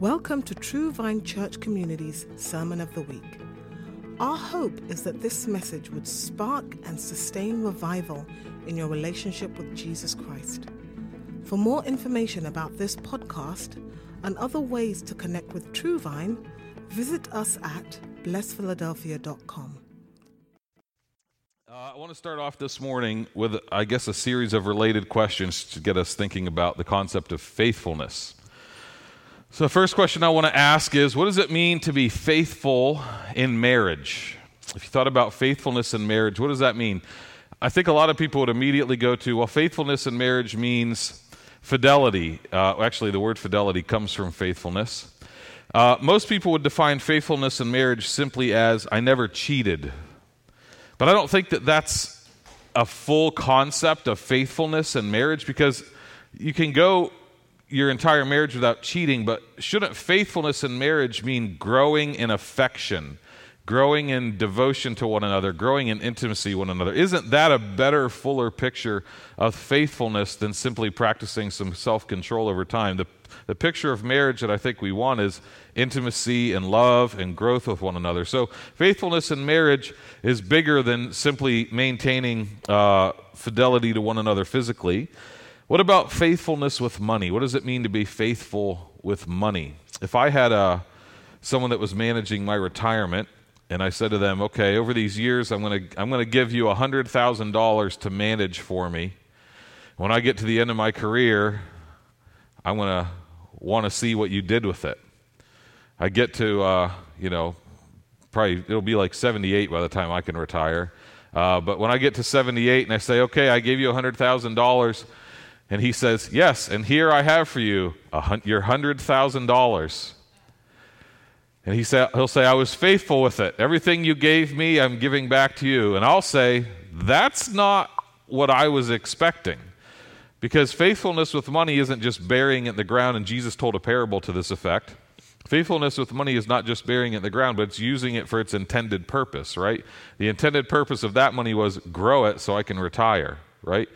Welcome to True Vine Church Community's Sermon of the Week. Our hope is that this message would spark and sustain revival in your relationship with Jesus Christ. For more information about this podcast and other ways to connect with True Vine, visit us at blessphiladelphia.com. Uh, I want to start off this morning with, I guess, a series of related questions to get us thinking about the concept of faithfulness. So, the first question I want to ask is what does it mean to be faithful in marriage? If you thought about faithfulness in marriage, what does that mean? I think a lot of people would immediately go to, well, faithfulness in marriage means fidelity. Uh, actually, the word fidelity comes from faithfulness. Uh, most people would define faithfulness in marriage simply as, I never cheated. But I don't think that that's a full concept of faithfulness in marriage because you can go your entire marriage without cheating, but shouldn't faithfulness in marriage mean growing in affection, growing in devotion to one another, growing in intimacy with one another? Isn't that a better, fuller picture of faithfulness than simply practicing some self control over time? The, the picture of marriage that I think we want is intimacy and love and growth with one another. So, faithfulness in marriage is bigger than simply maintaining uh, fidelity to one another physically. What about faithfulness with money? What does it mean to be faithful with money? If I had a, uh, someone that was managing my retirement and I said to them, okay, over these years, I'm going to I'm going to give you $100,000 to manage for me. When I get to the end of my career, I'm going to want to see what you did with it. I get to, uh, you know, probably it'll be like 78 by the time I can retire. Uh, but when I get to 78 and I say, okay, I gave you $100,000, and he says, Yes, and here I have for you hun- your $100,000. And he say, he'll say, I was faithful with it. Everything you gave me, I'm giving back to you. And I'll say, That's not what I was expecting. Because faithfulness with money isn't just burying it in the ground, and Jesus told a parable to this effect. Faithfulness with money is not just burying it in the ground, but it's using it for its intended purpose, right? The intended purpose of that money was grow it so I can retire, right?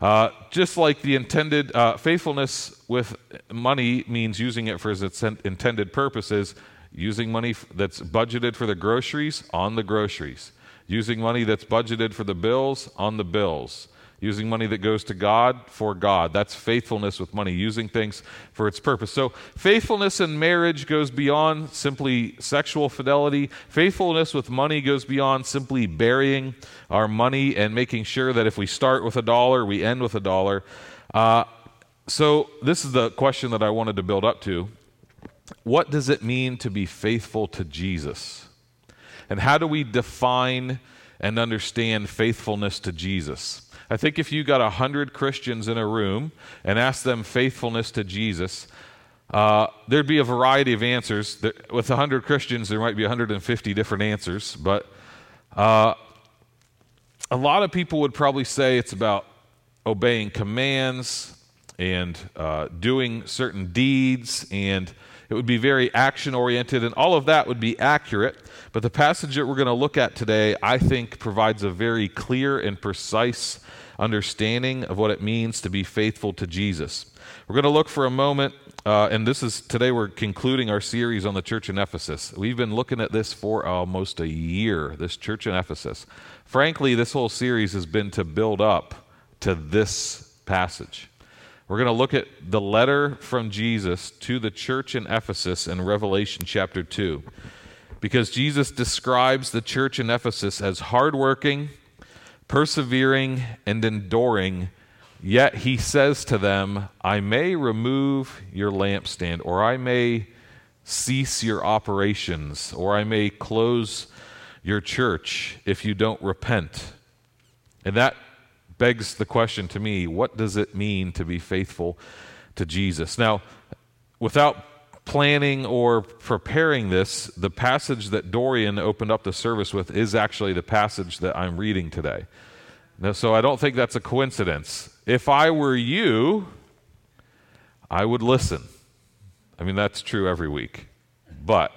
Uh, just like the intended uh, faithfulness with money means using it for its intended purposes, using money that's budgeted for the groceries on the groceries, using money that's budgeted for the bills on the bills, using money that goes to God for God. That's faithfulness with money, using things for its purpose. So, faithfulness in marriage goes beyond simply sexual fidelity. Faithfulness with money goes beyond simply burying our money and making sure that if we start with a dollar, we end with a dollar. Uh, so, this is the question that I wanted to build up to. What does it mean to be faithful to Jesus? And how do we define and understand faithfulness to Jesus? I think if you got 100 Christians in a room and asked them faithfulness to Jesus, uh, there'd be a variety of answers. With 100 Christians, there might be 150 different answers, but uh, a lot of people would probably say it's about obeying commands and uh, doing certain deeds, and it would be very action oriented, and all of that would be accurate. But the passage that we're going to look at today, I think, provides a very clear and precise understanding of what it means to be faithful to Jesus. We're going to look for a moment, uh, and this is today we're concluding our series on the church in Ephesus. We've been looking at this for almost a year, this church in Ephesus. Frankly, this whole series has been to build up to this passage. We're going to look at the letter from Jesus to the church in Ephesus in Revelation chapter 2. Because Jesus describes the church in Ephesus as hardworking, persevering and enduring. Yet he says to them, I may remove your lampstand, or I may cease your operations, or I may close your church if you don't repent. And that begs the question to me what does it mean to be faithful to Jesus? Now, without planning or preparing this, the passage that Dorian opened up the service with is actually the passage that I'm reading today. Now, so I don't think that's a coincidence. If I were you, I would listen. I mean, that's true every week. But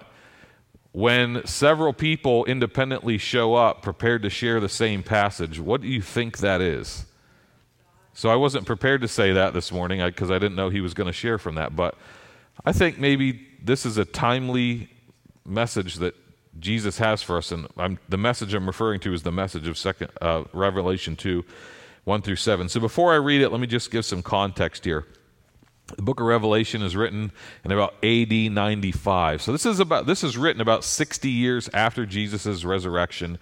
when several people independently show up prepared to share the same passage, what do you think that is? So I wasn't prepared to say that this morning because I, I, didn't know he was going to share from that. But I think maybe this is a timely message that Jesus has for us, and I'm, the message I'm referring to is the message of second, uh, Revelation 2, 1 through 7. So before I read it, let me just give some context here. The book of Revelation is written in about AD 95. So this is about this is written about 60 years after Jesus' resurrection.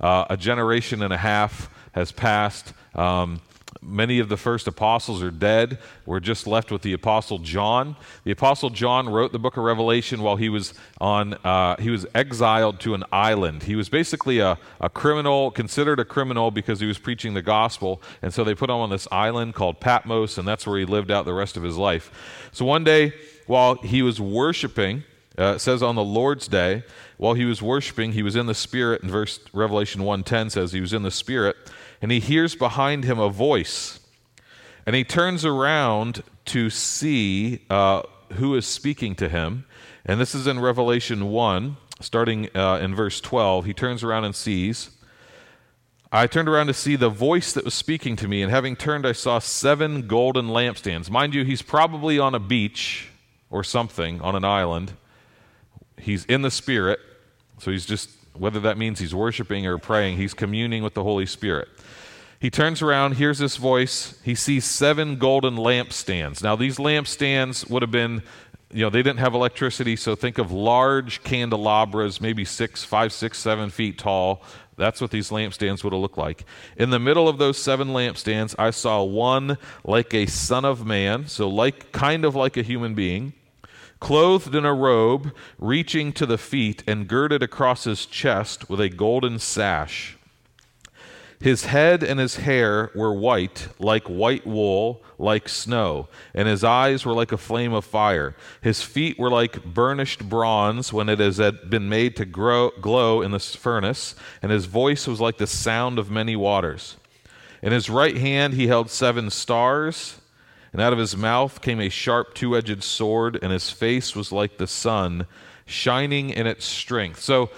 Uh, a generation and a half has passed. Um, Many of the first apostles are dead. We're just left with the apostle John. The apostle John wrote the book of Revelation while he was on. Uh, he was exiled to an island. He was basically a, a criminal, considered a criminal because he was preaching the gospel, and so they put him on this island called Patmos, and that's where he lived out the rest of his life. So one day, while he was worshiping, uh, it says on the Lord's day, while he was worshiping, he was in the Spirit. And verse Revelation 1.10 says he was in the Spirit and he hears behind him a voice. And he turns around to see uh, who is speaking to him. And this is in Revelation 1, starting uh, in verse 12. He turns around and sees. I turned around to see the voice that was speaking to me, and having turned, I saw seven golden lampstands. Mind you, he's probably on a beach or something on an island. He's in the Spirit, so he's just, whether that means he's worshiping or praying, he's communing with the Holy Spirit. He turns around, hears this voice. He sees seven golden lampstands. Now, these lampstands would have been, you know, they didn't have electricity, so think of large candelabras, maybe six, five, six, seven feet tall. That's what these lampstands would have looked like. In the middle of those seven lampstands, I saw one like a son of man, so like kind of like a human being, clothed in a robe, reaching to the feet, and girded across his chest with a golden sash. His head and his hair were white, like white wool, like snow, and his eyes were like a flame of fire. His feet were like burnished bronze when it has been made to grow, glow in the furnace, and his voice was like the sound of many waters. In his right hand he held seven stars, and out of his mouth came a sharp two edged sword, and his face was like the sun, shining in its strength. So,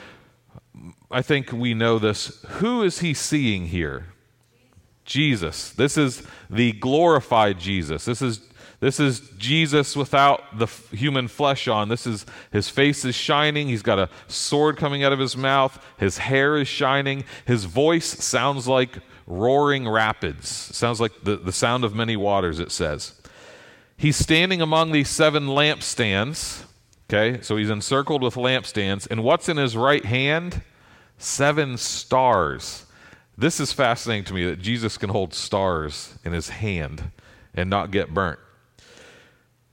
I think we know this. Who is he seeing here? Jesus. This is the glorified Jesus. This is this is Jesus without the f- human flesh on. This is his face is shining. He's got a sword coming out of his mouth. His hair is shining. His voice sounds like roaring rapids. Sounds like the, the sound of many waters, it says. He's standing among these seven lampstands. Okay, so he's encircled with lampstands. And what's in his right hand? seven stars. This is fascinating to me that Jesus can hold stars in his hand and not get burnt.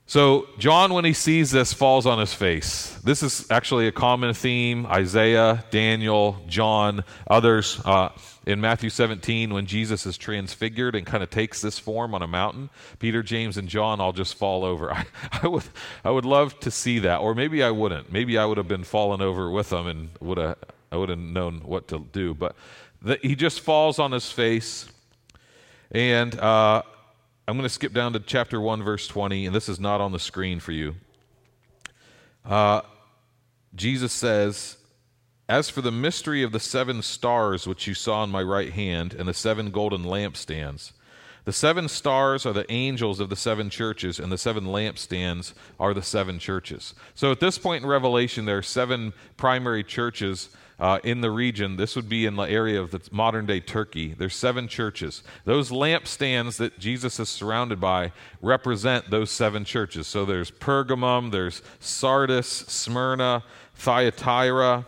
So, John, when he sees this, falls on his face. This is actually a common theme. Isaiah, Daniel, John, others. Uh, in Matthew 17, when Jesus is transfigured and kind of takes this form on a mountain, Peter, James, and John all just fall over. I, I, would, I would love to see that. Or maybe I wouldn't. Maybe I would have been fallen over with them and would have I would have known what to do. But the, he just falls on his face. And uh, I'm going to skip down to chapter 1, verse 20, and this is not on the screen for you. Uh, Jesus says, As for the mystery of the seven stars which you saw in my right hand, and the seven golden lampstands, the seven stars are the angels of the seven churches, and the seven lampstands are the seven churches. So at this point in Revelation, there are seven primary churches uh, in the region. This would be in the area of the modern day Turkey. There's seven churches. Those lampstands that Jesus is surrounded by represent those seven churches. So there's Pergamum, there's Sardis, Smyrna, Thyatira,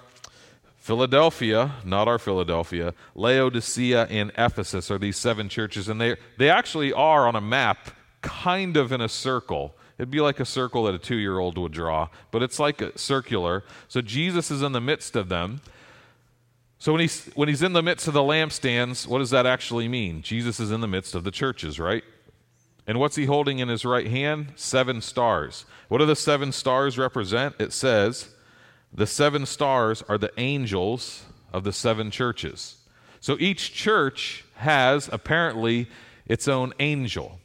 Philadelphia, not our Philadelphia, Laodicea, and Ephesus are these seven churches. And they, they actually are on a map kind of in a circle. It'd be like a circle that a two year old would draw, but it's like a circular. So Jesus is in the midst of them. So when he's, when he's in the midst of the lampstands, what does that actually mean? Jesus is in the midst of the churches, right? And what's he holding in his right hand? Seven stars. What do the seven stars represent? It says the seven stars are the angels of the seven churches. So each church has apparently its own angel.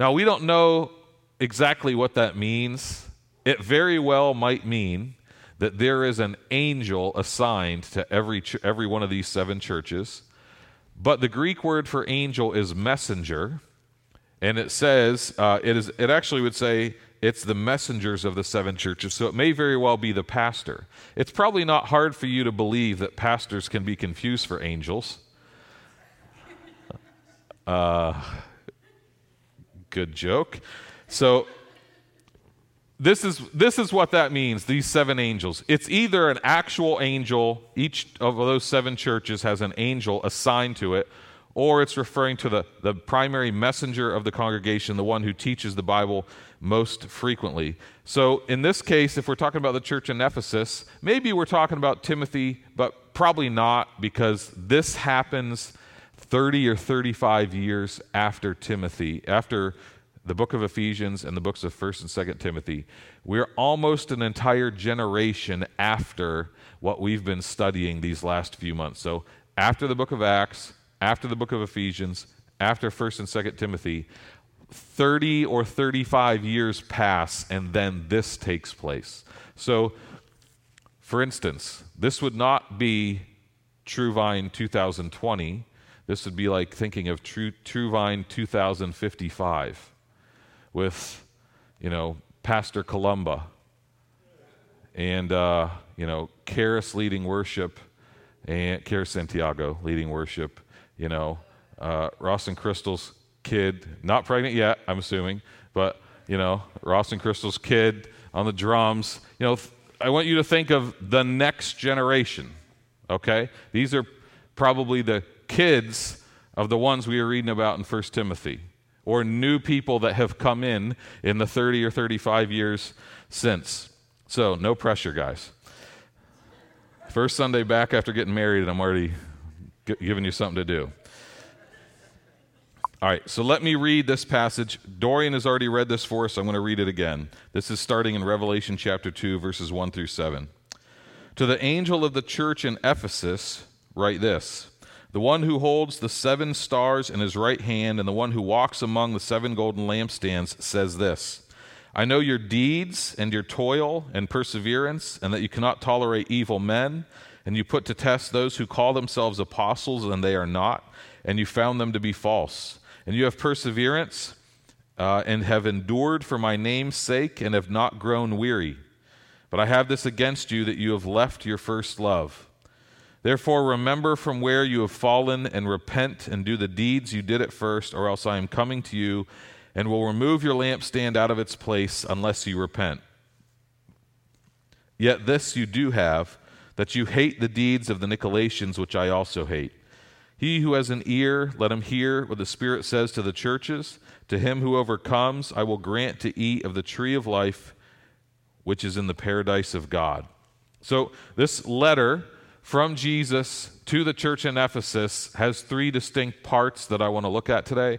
Now, we don't know exactly what that means. It very well might mean that there is an angel assigned to every, ch- every one of these seven churches. But the Greek word for angel is messenger. And it says, uh, it, is, it actually would say it's the messengers of the seven churches, so it may very well be the pastor. It's probably not hard for you to believe that pastors can be confused for angels. Uh, good joke. So, this is this is what that means these seven angels. It's either an actual angel each of those seven churches has an angel assigned to it or it's referring to the, the primary messenger of the congregation the one who teaches the bible most frequently. So in this case if we're talking about the church in ephesus maybe we're talking about timothy but probably not because this happens 30 or 35 years after timothy after the book of Ephesians and the books of 1st and 2nd Timothy, we're almost an entire generation after what we've been studying these last few months. So, after the book of Acts, after the book of Ephesians, after 1st and 2nd Timothy, 30 or 35 years pass and then this takes place. So, for instance, this would not be True Vine 2020. This would be like thinking of True, True Vine 2055 with, you know, Pastor Columba and, uh, you know, Karis leading worship and Karis Santiago leading worship, you know, uh, Ross and Crystal's kid, not pregnant yet, I'm assuming, but, you know, Ross and Crystal's kid on the drums. You know, I want you to think of the next generation, okay? These are probably the kids of the ones we are reading about in 1 Timothy or new people that have come in in the 30 or 35 years since. So, no pressure, guys. First Sunday back after getting married, and I'm already g- giving you something to do. All right, so let me read this passage. Dorian has already read this for us. So I'm going to read it again. This is starting in Revelation chapter 2, verses 1 through 7. To the angel of the church in Ephesus, write this the one who holds the seven stars in his right hand and the one who walks among the seven golden lampstands says this I know your deeds and your toil and perseverance, and that you cannot tolerate evil men, and you put to test those who call themselves apostles and they are not, and you found them to be false. And you have perseverance uh, and have endured for my name's sake and have not grown weary. But I have this against you that you have left your first love. Therefore, remember from where you have fallen and repent and do the deeds you did at first, or else I am coming to you and will remove your lampstand out of its place unless you repent. Yet this you do have, that you hate the deeds of the Nicolaitans, which I also hate. He who has an ear, let him hear what the Spirit says to the churches. To him who overcomes, I will grant to eat of the tree of life, which is in the paradise of God. So, this letter from Jesus to the church in Ephesus has three distinct parts that I want to look at today.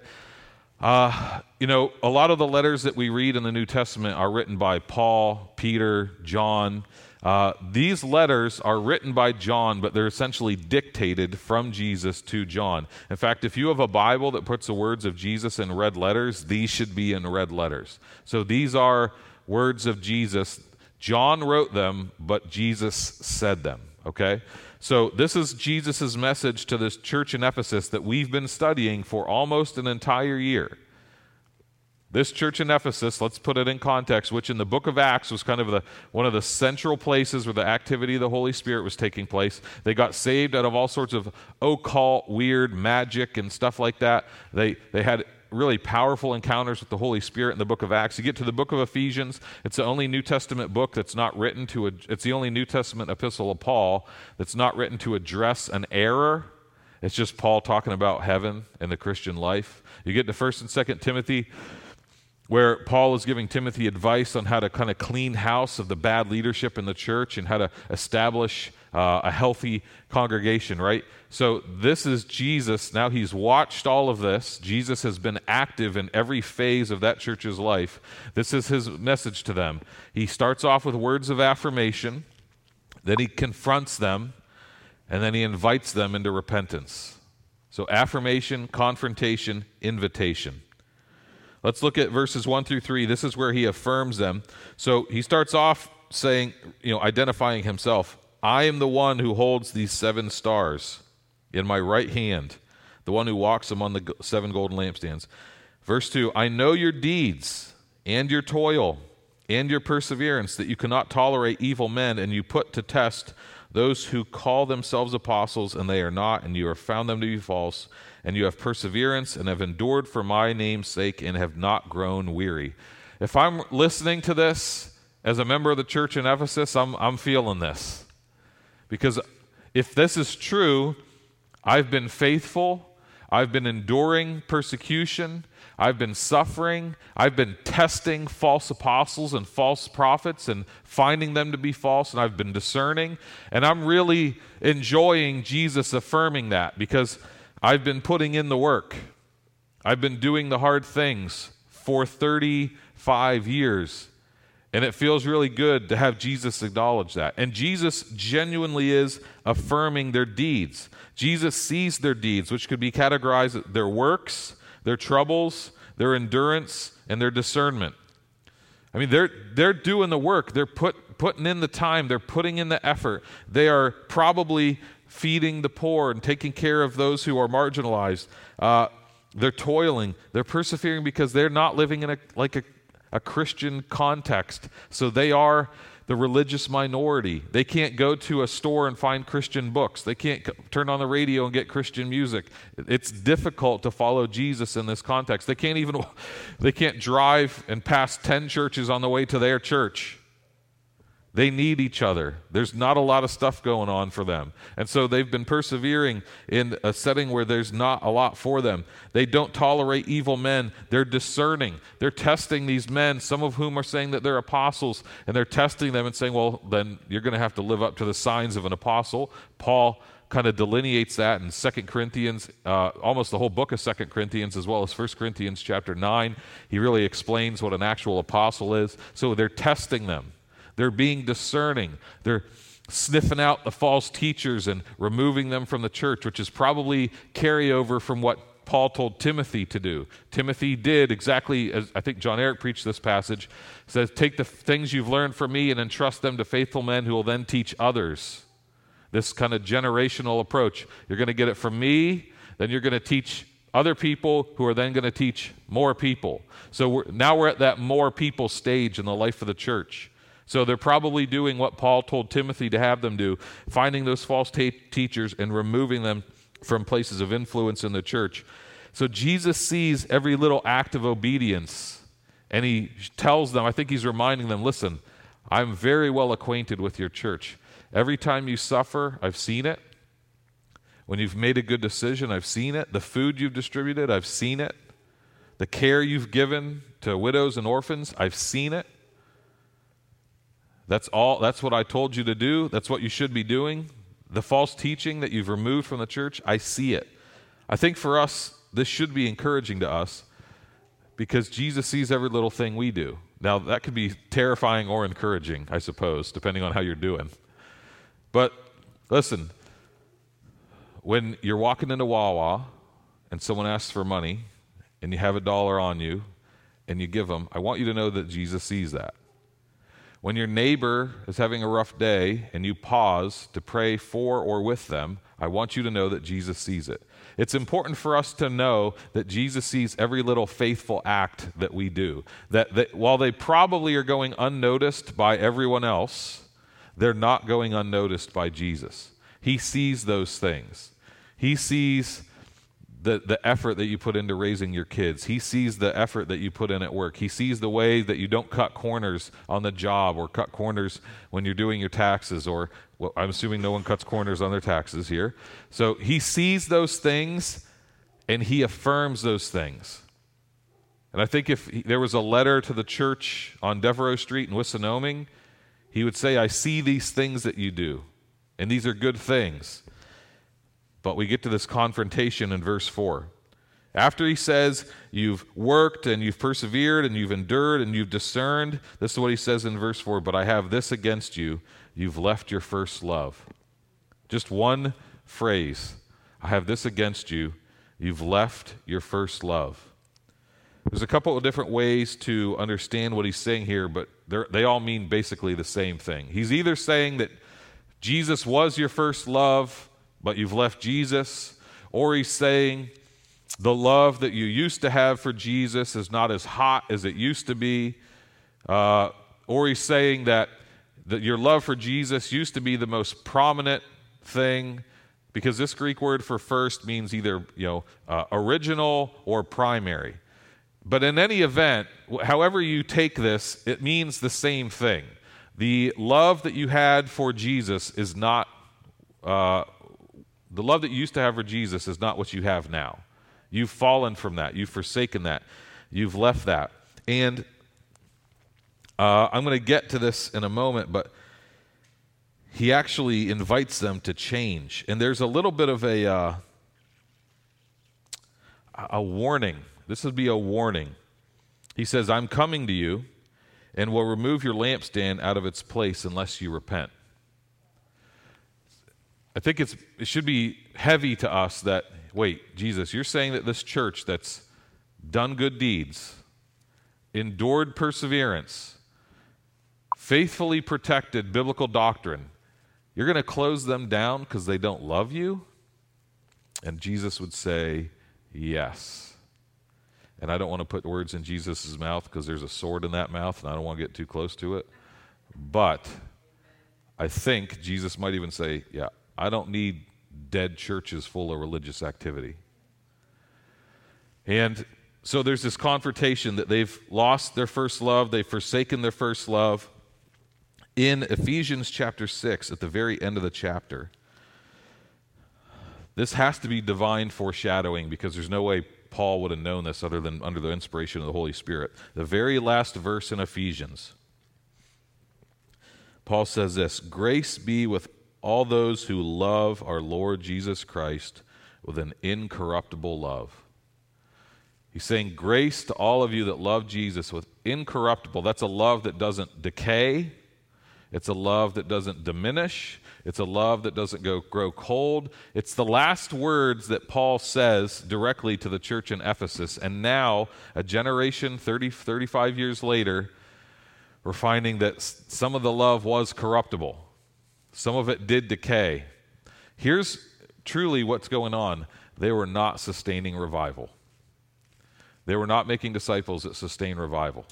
Uh, you know, a lot of the letters that we read in the New Testament are written by Paul, Peter, John. Uh, these letters are written by John, but they're essentially dictated from Jesus to John. In fact, if you have a Bible that puts the words of Jesus in red letters, these should be in red letters. So these are words of Jesus. John wrote them, but Jesus said them okay? So, this is Jesus' message to this church in Ephesus that we've been studying for almost an entire year. This church in Ephesus, let's put it in context, which in the book of Acts was kind of the, one of the central places where the activity of the Holy Spirit was taking place. They got saved out of all sorts of occult, weird magic and stuff like that. They, they had really powerful encounters with the Holy Spirit in the book of Acts. You get to the book of Ephesians, it's the only New Testament book that's not written to, a, it's the only New Testament epistle of Paul that's not written to address an error. It's just Paul talking about heaven and the Christian life. You get to 1st and 2nd Timothy, where Paul is giving Timothy advice on how to kind of clean house of the bad leadership in the church and how to establish uh, a healthy congregation, right? So this is Jesus. Now he's watched all of this. Jesus has been active in every phase of that church's life. This is his message to them. He starts off with words of affirmation, then he confronts them, and then he invites them into repentance. So affirmation, confrontation, invitation. Let's look at verses 1 through 3. This is where he affirms them. So he starts off saying, you know, identifying himself. I am the one who holds these seven stars in my right hand, the one who walks among the seven golden lampstands. Verse 2 I know your deeds and your toil, and your perseverance, that you cannot tolerate evil men, and you put to test those who call themselves apostles, and they are not, and you have found them to be false, and you have perseverance, and have endured for my name's sake, and have not grown weary. If I'm listening to this as a member of the church in Ephesus, I'm, I'm feeling this. Because if this is true, I've been faithful, I've been enduring persecution, I've been suffering. I've been testing false apostles and false prophets and finding them to be false, and I've been discerning. And I'm really enjoying Jesus affirming that because I've been putting in the work. I've been doing the hard things for 35 years. And it feels really good to have Jesus acknowledge that. And Jesus genuinely is affirming their deeds. Jesus sees their deeds, which could be categorized as their works their troubles, their endurance, and their discernment. I mean, they're, they're doing the work. They're put, putting in the time. They're putting in the effort. They are probably feeding the poor and taking care of those who are marginalized. Uh, they're toiling. They're persevering because they're not living in a, like a, a Christian context. So they are the religious minority. They can't go to a store and find Christian books. They can't c- turn on the radio and get Christian music. It's difficult to follow Jesus in this context. They can't even they can't drive and pass 10 churches on the way to their church. They need each other. There's not a lot of stuff going on for them. And so they've been persevering in a setting where there's not a lot for them. They don't tolerate evil men. They're discerning. They're testing these men, some of whom are saying that they're apostles, and they're testing them and saying, well, then you're going to have to live up to the signs of an apostle. Paul kind of delineates that in Second Corinthians, uh, almost the whole book of Second Corinthians, as well as First Corinthians chapter 9. He really explains what an actual apostle is. So they're testing them. They're being discerning. They're sniffing out the false teachers and removing them from the church, which is probably carryover from what Paul told Timothy to do. Timothy did exactly as I think John Eric preached this passage. Says, Take the things you've learned from me and entrust them to faithful men who will then teach others. This kind of generational approach. You're going to get it from me, then you're going to teach other people who are then going to teach more people. So we're, now we're at that more people stage in the life of the church. So they're probably doing what Paul told Timothy to have them do, finding those false teachers and removing them from places of influence in the church. So Jesus sees every little act of obedience and he tells them, I think he's reminding them, listen, I'm very well acquainted with your church. Every time you suffer, I've seen it. When you've made a good decision, I've seen it. The food you've distributed, I've seen it. The care you've given to widows and orphans, I've seen it. That's all that's what I told you to do. That's what you should be doing. The false teaching that you've removed from the church, I see it. I think for us this should be encouraging to us because Jesus sees every little thing we do. Now, that could be terrifying or encouraging, I suppose, depending on how you're doing. But listen, when you're walking into Wawa and someone asks for money and you have a dollar on you and you give them, I want you to know that Jesus sees that. When your neighbor is having a rough day and you pause to pray for or with them, I want you to know that Jesus sees it. It's important for us to know that Jesus sees every little faithful act that we do. That, that while they probably are going unnoticed by everyone else, they're not going unnoticed by Jesus. He sees those things. He sees the, the effort that you put into raising your kids. He sees the effort that you put in at work. He sees the way that you don't cut corners on the job or cut corners when you're doing your taxes, or well, I'm assuming no one cuts corners on their taxes here. So he sees those things and he affirms those things. And I think if he, there was a letter to the church on Devereaux Street in Wissinoming, he would say, I see these things that you do, and these are good things. But we get to this confrontation in verse 4. After he says, You've worked and you've persevered and you've endured and you've discerned, this is what he says in verse 4 But I have this against you you've left your first love. Just one phrase. I have this against you you've left your first love. There's a couple of different ways to understand what he's saying here, but they all mean basically the same thing. He's either saying that Jesus was your first love but you've left Jesus. Or he's saying, the love that you used to have for Jesus is not as hot as it used to be. Uh, or he's saying that, that your love for Jesus used to be the most prominent thing because this Greek word for first means either you know uh, original or primary. But in any event, however you take this, it means the same thing. The love that you had for Jesus is not uh, the love that you used to have for Jesus is not what you have now. You've fallen from that. You've forsaken that. You've left that. And uh, I'm going to get to this in a moment, but he actually invites them to change. And there's a little bit of a, uh, a warning. This would be a warning. He says, I'm coming to you and will remove your lampstand out of its place unless you repent. I think it's, it should be heavy to us that, wait, Jesus, you're saying that this church that's done good deeds, endured perseverance, faithfully protected biblical doctrine, you're going to close them down because they don't love you? And Jesus would say, Yes. And I don't want to put words in Jesus' mouth because there's a sword in that mouth and I don't want to get too close to it. But I think Jesus might even say, Yeah, I don't need dead churches full of religious activity. And so there's this confrontation that they've lost their first love, they've forsaken their first love in Ephesians chapter 6, at the very end of the chapter, this has to be divine foreshadowing because there's no way Paul would have known this other than under the inspiration of the Holy Spirit. The very last verse in Ephesians, Paul says this Grace be with all those who love our Lord Jesus Christ with an incorruptible love. He's saying, Grace to all of you that love Jesus with incorruptible. That's a love that doesn't decay, it's a love that doesn't diminish. It's a love that doesn't go, grow cold. It's the last words that Paul says directly to the church in Ephesus. And now, a generation, 30, 35 years later, we're finding that some of the love was corruptible, some of it did decay. Here's truly what's going on they were not sustaining revival, they were not making disciples that sustain revival.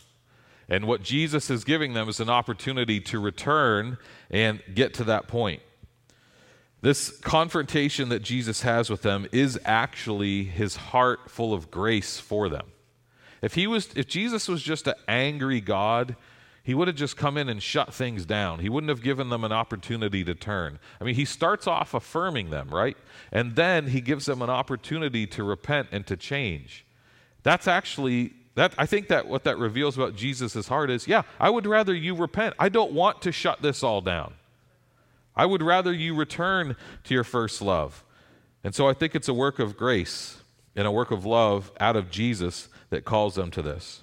And what Jesus is giving them is an opportunity to return and get to that point. This confrontation that Jesus has with them is actually his heart full of grace for them. If he was if Jesus was just an angry God, he would have just come in and shut things down. He wouldn't have given them an opportunity to turn. I mean, he starts off affirming them, right? And then he gives them an opportunity to repent and to change. That's actually that, I think that what that reveals about Jesus' heart is yeah, I would rather you repent. I don't want to shut this all down. I would rather you return to your first love. And so I think it's a work of grace and a work of love out of Jesus that calls them to this.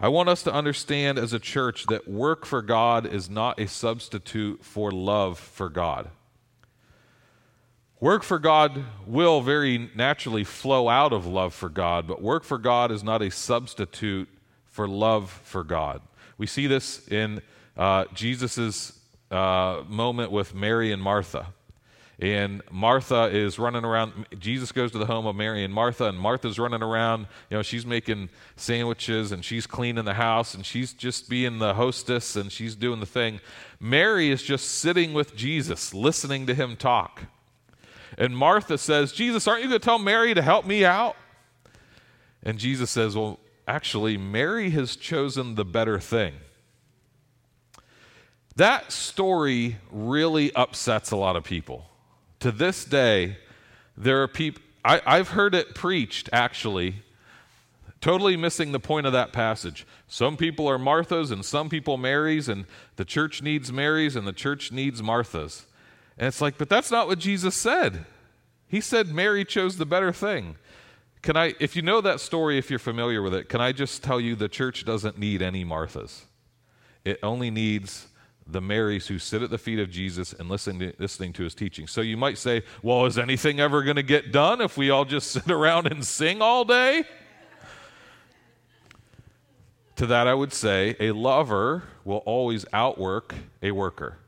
I want us to understand as a church that work for God is not a substitute for love for God. Work for God will very naturally flow out of love for God, but work for God is not a substitute for love for God. We see this in uh, Jesus' uh, moment with Mary and Martha. And Martha is running around. Jesus goes to the home of Mary and Martha, and Martha's running around. You know, she's making sandwiches and she's cleaning the house and she's just being the hostess and she's doing the thing. Mary is just sitting with Jesus, listening to him talk. And Martha says, Jesus, aren't you going to tell Mary to help me out? And Jesus says, Well, actually, Mary has chosen the better thing. That story really upsets a lot of people. To this day, there are people, I've heard it preached actually, totally missing the point of that passage. Some people are Marthas and some people Marys, and the church needs Marys and the church needs Marthas. And it's like, but that's not what Jesus said. He said Mary chose the better thing. Can I, if you know that story, if you're familiar with it, can I just tell you the church doesn't need any Marthas? It only needs the Marys who sit at the feet of Jesus and listen to, listening to his teaching. So you might say, well, is anything ever going to get done if we all just sit around and sing all day? to that, I would say a lover will always outwork a worker.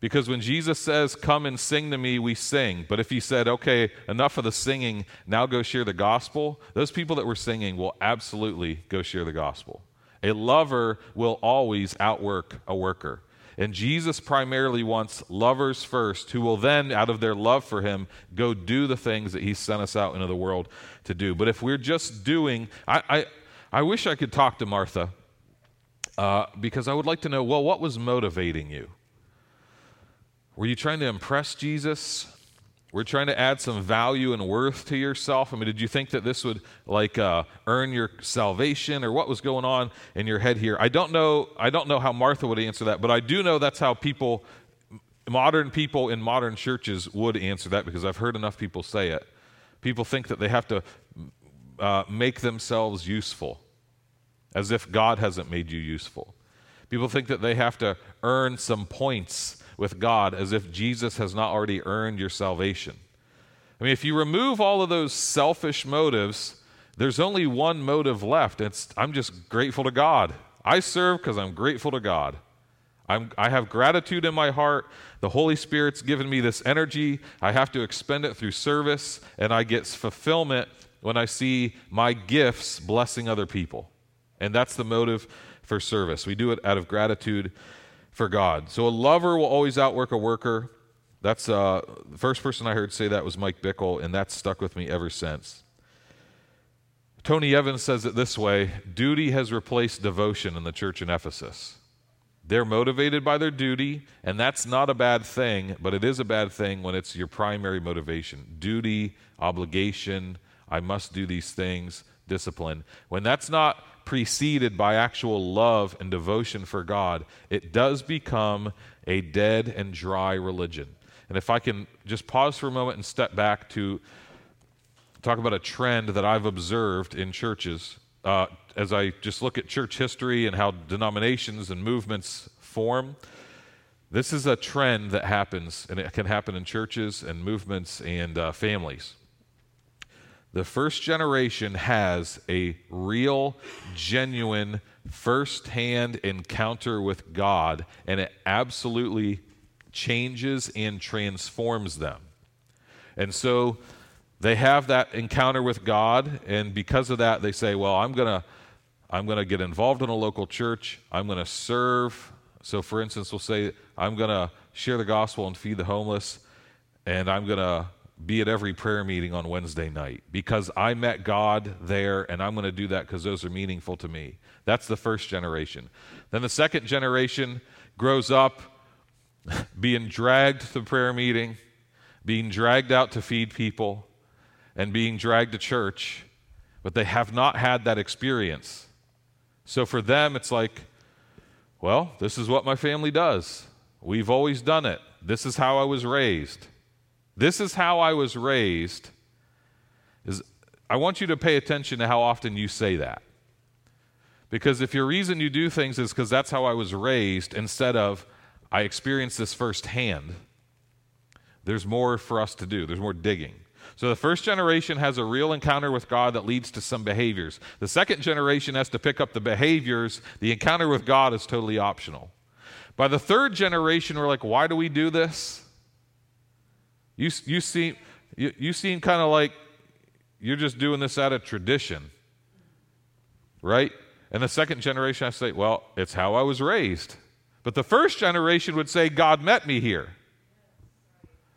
Because when Jesus says, Come and sing to me, we sing. But if he said, Okay, enough of the singing, now go share the gospel, those people that were singing will absolutely go share the gospel. A lover will always outwork a worker. And Jesus primarily wants lovers first, who will then, out of their love for him, go do the things that he sent us out into the world to do. But if we're just doing, I, I, I wish I could talk to Martha uh, because I would like to know well, what was motivating you? Were you trying to impress Jesus? We're trying to add some value and worth to yourself. I mean, did you think that this would like uh, earn your salvation, or what was going on in your head here? I don't know. I don't know how Martha would answer that, but I do know that's how people, modern people in modern churches, would answer that because I've heard enough people say it. People think that they have to uh, make themselves useful, as if God hasn't made you useful. People think that they have to earn some points with God as if Jesus has not already earned your salvation. I mean, if you remove all of those selfish motives, there's only one motive left. It's I'm just grateful to God. I serve because I'm grateful to God. I'm, I have gratitude in my heart. The Holy Spirit's given me this energy. I have to expend it through service, and I get fulfillment when I see my gifts blessing other people. And that's the motive for service. We do it out of gratitude for God. So a lover will always outwork a worker. That's uh, the first person I heard say that was Mike Bickle, and that's stuck with me ever since. Tony Evans says it this way duty has replaced devotion in the church in Ephesus. They're motivated by their duty, and that's not a bad thing, but it is a bad thing when it's your primary motivation. Duty, obligation, I must do these things, discipline. When that's not preceded by actual love and devotion for God, it does become a dead and dry religion. And if I can just pause for a moment and step back to talk about a trend that I've observed in churches uh, as I just look at church history and how denominations and movements form. This is a trend that happens, and it can happen in churches and movements and uh, families. The first generation has a real, genuine, first-hand encounter with God, and it absolutely changes and transforms them. And so they have that encounter with God, and because of that, they say, Well, I'm going to. I'm going to get involved in a local church. I'm going to serve. So, for instance, we'll say, I'm going to share the gospel and feed the homeless, and I'm going to be at every prayer meeting on Wednesday night because I met God there and I'm going to do that because those are meaningful to me. That's the first generation. Then the second generation grows up being dragged to prayer meeting, being dragged out to feed people, and being dragged to church, but they have not had that experience. So for them, it's like, well, this is what my family does. We've always done it. This is how I was raised. This is how I was raised. Is I want you to pay attention to how often you say that. Because if your reason you do things is because that's how I was raised, instead of I experienced this firsthand, there's more for us to do. There's more digging. So the first generation has a real encounter with God that leads to some behaviors. The second generation has to pick up the behaviors. The encounter with God is totally optional. By the third generation, we're like, why do we do this? You, you seem, you, you seem kind of like you're just doing this out of tradition, right? And the second generation, I say, well, it's how I was raised. But the first generation would say, God met me here.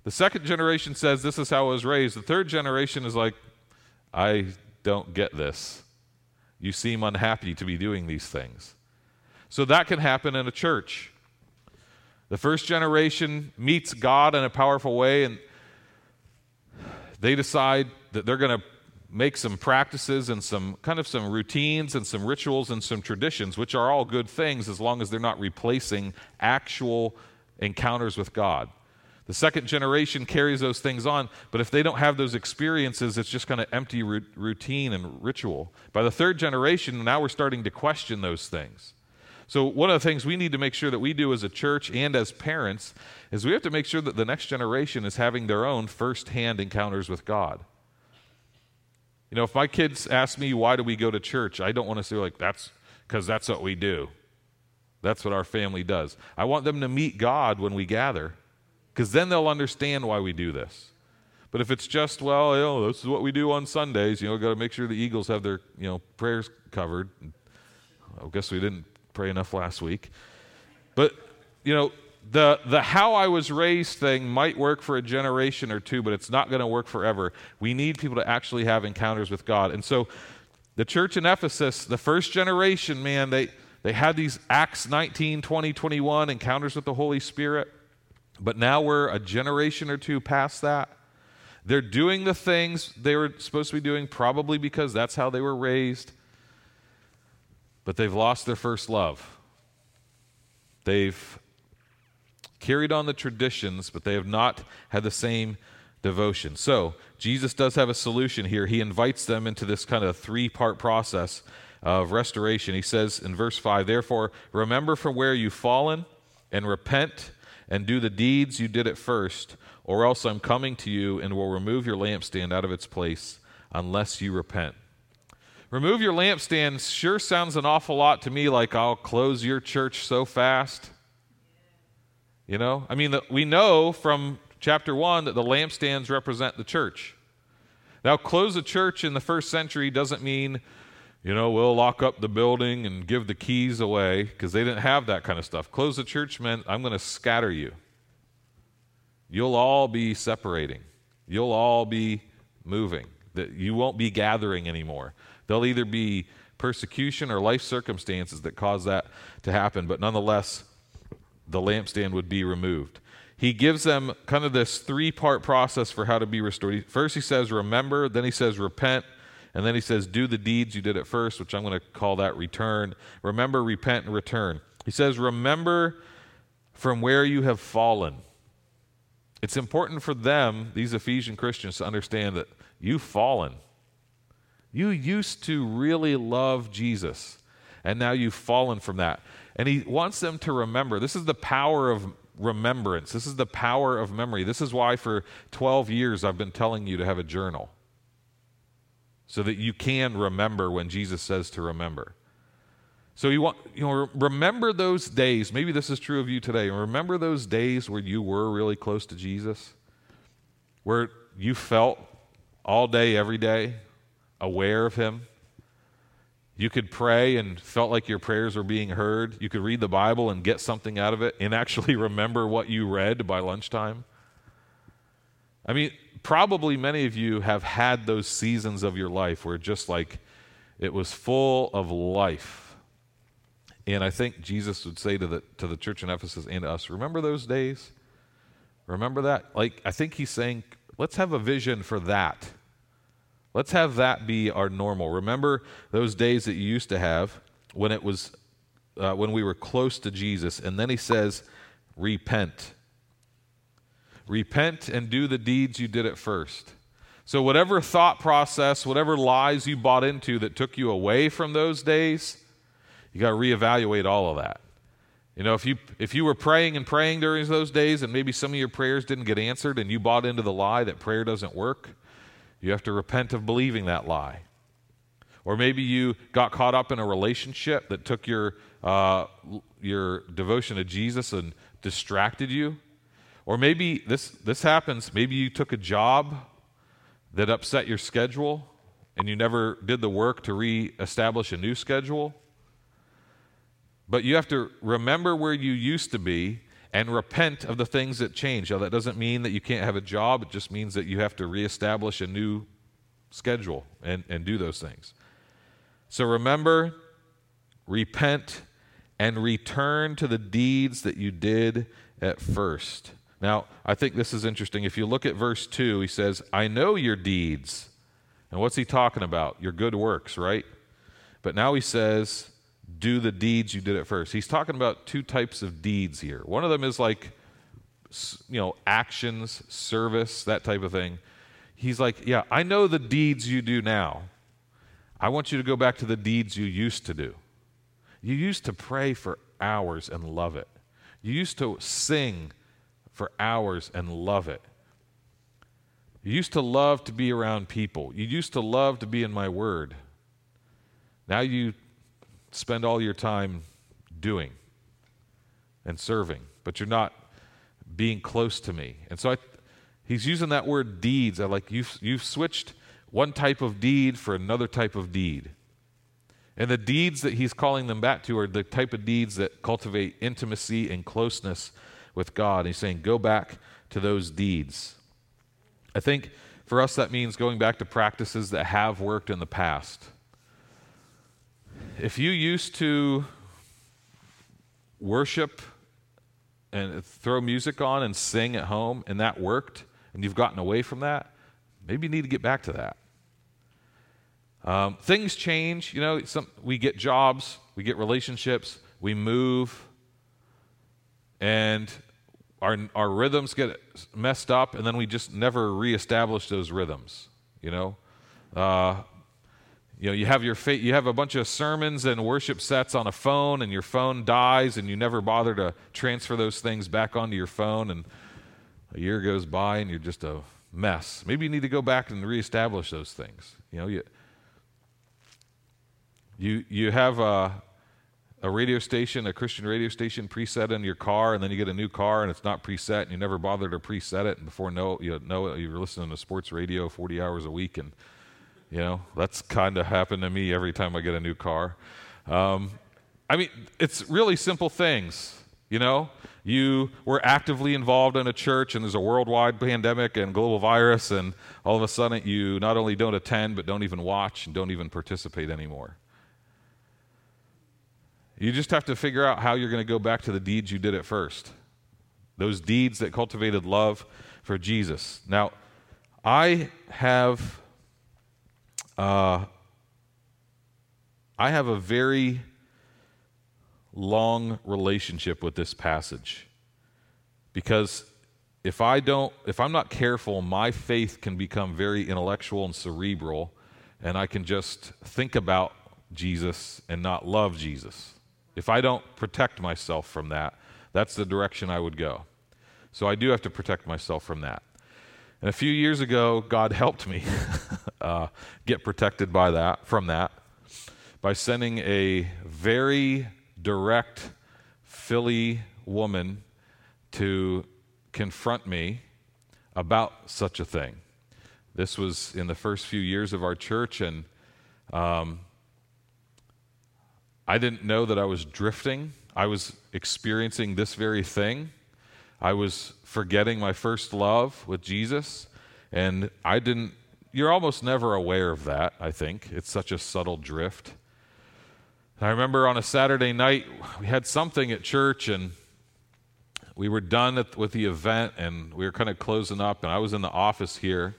The second generation says, this is how I was raised. The third generation is like, I don't get this. You seem unhappy to be doing these things. So that can happen in a church. The first generation meets God in a powerful way, and they decide that they're going to make some practices and some kind of some routines and some rituals and some traditions, which are all good things as long as they're not replacing actual encounters with God. The second generation carries those things on, but if they don't have those experiences, it's just kind of empty routine and ritual. By the third generation, now we're starting to question those things. So, one of the things we need to make sure that we do as a church and as parents is we have to make sure that the next generation is having their own firsthand encounters with God. You know, if my kids ask me, why do we go to church? I don't want to say, like, that's because that's what we do. That's what our family does. I want them to meet God when we gather because then they'll understand why we do this. But if it's just, well, you know, this is what we do on Sundays, you know, we've got to make sure the Eagles have their, you know, prayers covered I guess we didn't pray enough last week. But, you know, the, the how I was raised thing might work for a generation or two, but it's not going to work forever. We need people to actually have encounters with God. And so the church in Ephesus, the first generation, man, they, they had these Acts 19, 20, 21 encounters with the Holy Spirit. But now we're a generation or two past that. They're doing the things they were supposed to be doing, probably because that's how they were raised. But they've lost their first love. They've carried on the traditions, but they have not had the same devotion. So, Jesus does have a solution here. He invites them into this kind of three part process of restoration. He says in verse 5 Therefore, remember from where you've fallen and repent and do the deeds you did at first, or else I'm coming to you and will remove your lampstand out of its place unless you repent. Remove your lampstand sure sounds an awful lot to me like I'll close your church so fast. You know, I mean, the, we know from chapter 1 that the lampstands represent the church. Now, close a church in the first century doesn't mean, you know, we'll lock up the building and give the keys away because they didn't have that kind of stuff. Close the church meant I'm going to scatter you. You'll all be separating, you'll all be moving, that you won't be gathering anymore. There'll either be persecution or life circumstances that cause that to happen, but nonetheless, the lampstand would be removed. He gives them kind of this three part process for how to be restored. First, he says, Remember, then he says, Repent, and then he says, Do the deeds you did at first, which I'm going to call that return. Remember, repent, and return. He says, Remember from where you have fallen. It's important for them, these Ephesian Christians, to understand that you've fallen. You used to really love Jesus, and now you've fallen from that. And he wants them to remember. This is the power of remembrance. This is the power of memory. This is why for 12 years I've been telling you to have a journal so that you can remember when Jesus says to remember. So you want you know remember those days. Maybe this is true of you today. Remember those days where you were really close to Jesus? Where you felt all day every day aware of him? You could pray and felt like your prayers were being heard. You could read the Bible and get something out of it and actually remember what you read by lunchtime. I mean, probably many of you have had those seasons of your life where just like it was full of life. And I think Jesus would say to the, to the church in Ephesus and us, remember those days? Remember that? Like, I think he's saying, let's have a vision for that Let's have that be our normal. Remember those days that you used to have when it was uh, when we were close to Jesus, and then he says, "Repent. Repent and do the deeds you did at first." So whatever thought process, whatever lies you bought into that took you away from those days, you got to reevaluate all of that. You know, if you if you were praying and praying during those days and maybe some of your prayers didn't get answered and you bought into the lie that prayer doesn't work, you have to repent of believing that lie. Or maybe you got caught up in a relationship that took your, uh, your devotion to Jesus and distracted you. Or maybe this, this happens. Maybe you took a job that upset your schedule and you never did the work to reestablish a new schedule. But you have to remember where you used to be and repent of the things that change. Now, that doesn't mean that you can't have a job, it just means that you have to reestablish a new schedule and, and do those things. So remember, repent, and return to the deeds that you did at first. Now, I think this is interesting. If you look at verse 2, he says, I know your deeds. And what's he talking about? Your good works, right? But now he says, do the deeds you did at first. He's talking about two types of deeds here. One of them is like, you know, actions, service, that type of thing. He's like, yeah, I know the deeds you do now. I want you to go back to the deeds you used to do. You used to pray for hours and love it. You used to sing for hours and love it. You used to love to be around people. You used to love to be in my word. Now you spend all your time doing and serving, but you're not being close to me. And so I, he's using that word deeds. I like you've, you've switched one type of deed for another type of deed. And the deeds that he's calling them back to are the type of deeds that cultivate intimacy and closeness with God. He's saying, go back to those deeds. I think for us, that means going back to practices that have worked in the past. If you used to worship and throw music on and sing at home and that worked and you've gotten away from that, maybe you need to get back to that. Um, things change, you know, some, we get jobs, we get relationships, we move, and our, our rhythms get messed up, and then we just never reestablish those rhythms, you know. Uh, you know, you have your fa- you have a bunch of sermons and worship sets on a phone, and your phone dies, and you never bother to transfer those things back onto your phone, and a year goes by, and you're just a mess. Maybe you need to go back and reestablish those things. You know, you you you have a a radio station, a Christian radio station preset in your car, and then you get a new car and it's not preset, and you never bother to preset it, and before know you know you're listening to sports radio 40 hours a week, and you know, that's kind of happened to me every time I get a new car. Um, I mean, it's really simple things. You know, you were actively involved in a church and there's a worldwide pandemic and global virus, and all of a sudden you not only don't attend, but don't even watch and don't even participate anymore. You just have to figure out how you're going to go back to the deeds you did at first. Those deeds that cultivated love for Jesus. Now, I have uh, I have a very long relationship with this passage because if I don't, if I'm not careful, my faith can become very intellectual and cerebral, and I can just think about Jesus and not love Jesus. If I don't protect myself from that, that's the direction I would go. So I do have to protect myself from that. And a few years ago, God helped me uh, get protected by that, from that, by sending a very direct Philly woman to confront me about such a thing. This was in the first few years of our church, and um, I didn't know that I was drifting. I was experiencing this very thing. I was forgetting my first love with Jesus, and I didn't. You're almost never aware of that, I think. It's such a subtle drift. I remember on a Saturday night, we had something at church, and we were done at, with the event, and we were kind of closing up, and I was in the office here.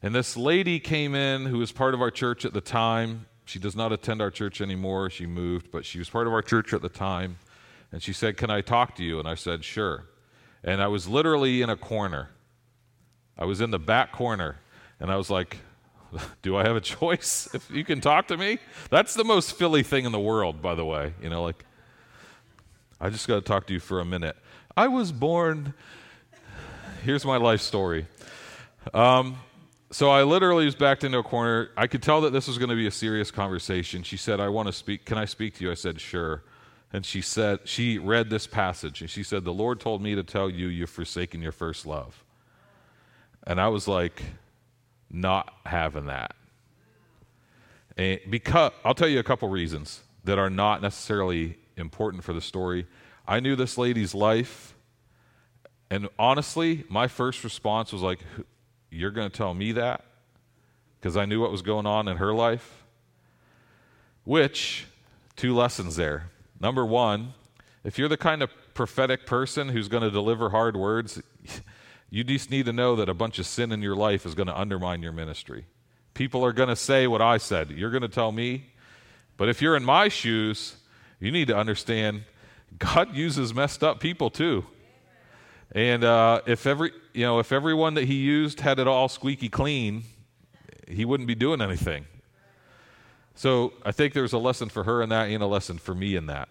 And this lady came in who was part of our church at the time. She does not attend our church anymore. She moved, but she was part of our church at the time. And she said, Can I talk to you? And I said, Sure and I was literally in a corner. I was in the back corner, and I was like, do I have a choice if you can talk to me? That's the most Philly thing in the world, by the way. You know, like, I just got to talk to you for a minute. I was born, here's my life story. Um, so I literally was backed into a corner. I could tell that this was going to be a serious conversation. She said, I want to speak. Can I speak to you? I said, sure and she said she read this passage and she said the lord told me to tell you you've forsaken your first love. And i was like not having that. And because i'll tell you a couple reasons that are not necessarily important for the story. I knew this lady's life and honestly my first response was like you're going to tell me that? Because i knew what was going on in her life which two lessons there Number one, if you're the kind of prophetic person who's going to deliver hard words, you just need to know that a bunch of sin in your life is going to undermine your ministry. People are going to say what I said. You're going to tell me. But if you're in my shoes, you need to understand God uses messed up people too. And uh, if every you know if everyone that he used had it all squeaky clean, he wouldn't be doing anything. So I think there's a lesson for her in that and a lesson for me in that.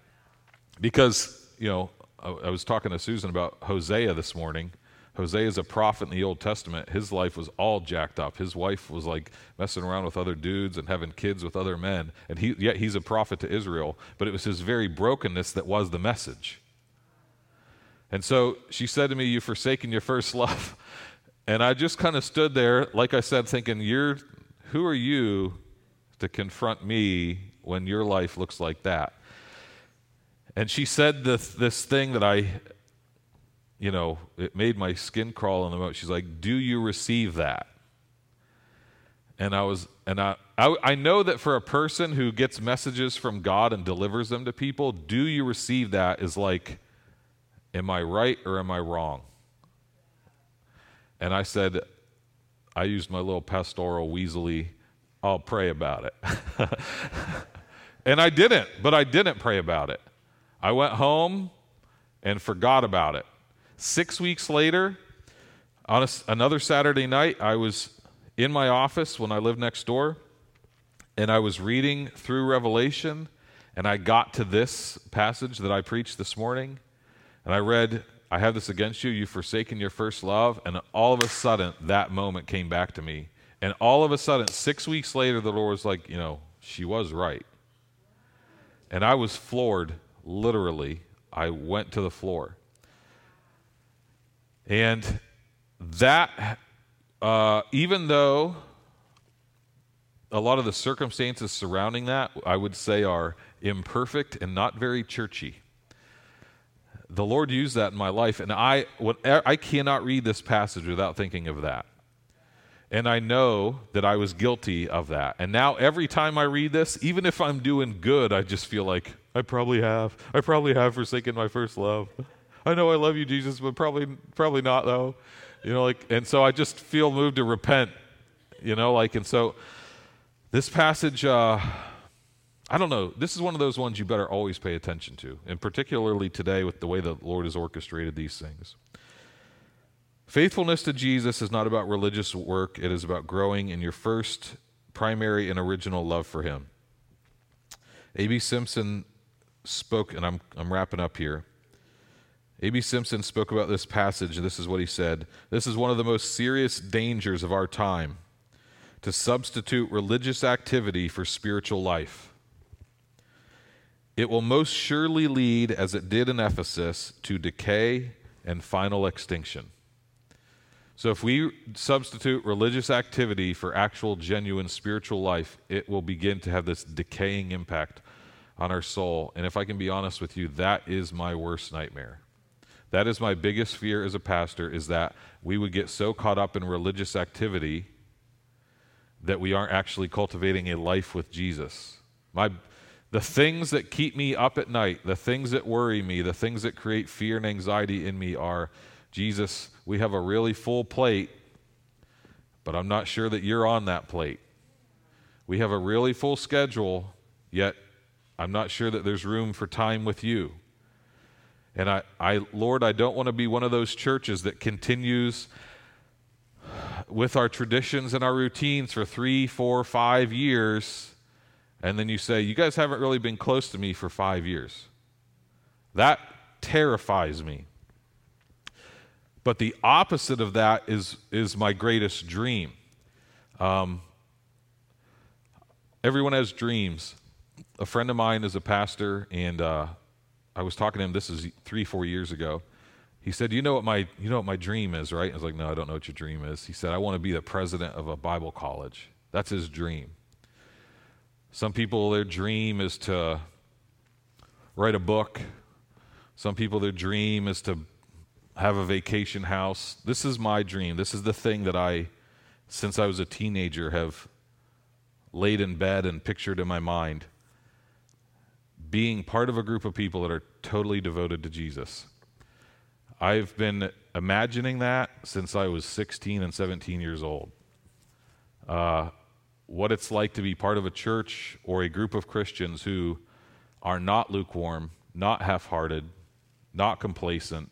Because, you know, I, I was talking to Susan about Hosea this morning. Hosea is a prophet in the Old Testament. His life was all jacked up. His wife was like messing around with other dudes and having kids with other men. And he, yet he's a prophet to Israel. But it was his very brokenness that was the message. And so she said to me, You've forsaken your first love. And I just kind of stood there, like I said, thinking, You're, Who are you to confront me when your life looks like that. And she said this, this thing that I, you know, it made my skin crawl in the mouth. She's like, Do you receive that? And I was, and I, I, I know that for a person who gets messages from God and delivers them to people, do you receive that is like, Am I right or am I wrong? And I said, I used my little pastoral weaselly, I'll pray about it. and I didn't, but I didn't pray about it. I went home and forgot about it. Six weeks later, on a, another Saturday night, I was in my office when I lived next door, and I was reading through Revelation, and I got to this passage that I preached this morning, and I read, I have this against you, you've forsaken your first love, and all of a sudden, that moment came back to me. And all of a sudden, six weeks later, the Lord was like, you know, she was right. And I was floored, literally. I went to the floor. And that, uh, even though a lot of the circumstances surrounding that, I would say, are imperfect and not very churchy. The Lord used that in my life, and I, I cannot read this passage without thinking of that. And I know that I was guilty of that. And now every time I read this, even if I'm doing good, I just feel like I probably have. I probably have forsaken my first love. I know I love you, Jesus, but probably probably not though. You know, like and so I just feel moved to repent. You know, like and so this passage uh I don't know. This is one of those ones you better always pay attention to, and particularly today with the way the Lord has orchestrated these things. Faithfulness to Jesus is not about religious work, it is about growing in your first primary and original love for Him. A.B. Simpson spoke, and I'm, I'm wrapping up here. A.B. Simpson spoke about this passage, and this is what he said This is one of the most serious dangers of our time to substitute religious activity for spiritual life. It will most surely lead, as it did in Ephesus, to decay and final extinction. So, if we substitute religious activity for actual, genuine spiritual life, it will begin to have this decaying impact on our soul. And if I can be honest with you, that is my worst nightmare. That is my biggest fear as a pastor is that we would get so caught up in religious activity that we aren't actually cultivating a life with Jesus. My the things that keep me up at night, the things that worry me, the things that create fear and anxiety in me are Jesus, we have a really full plate, but I'm not sure that you're on that plate. We have a really full schedule, yet I'm not sure that there's room for time with you. And I, I Lord, I don't want to be one of those churches that continues with our traditions and our routines for three, four, five years and then you say, You guys haven't really been close to me for five years. That terrifies me. But the opposite of that is, is my greatest dream. Um, everyone has dreams. A friend of mine is a pastor, and uh, I was talking to him. This is three, four years ago. He said, "You know what my you know what my dream is, right?" I was like, "No, I don't know what your dream is." He said, "I want to be the president of a Bible college." That's his dream. Some people, their dream is to write a book. Some people, their dream is to have a vacation house. This is my dream. This is the thing that I, since I was a teenager, have laid in bed and pictured in my mind. Being part of a group of people that are totally devoted to Jesus. I've been imagining that since I was 16 and 17 years old. Uh, what it's like to be part of a church or a group of Christians who are not lukewarm, not half hearted, not complacent,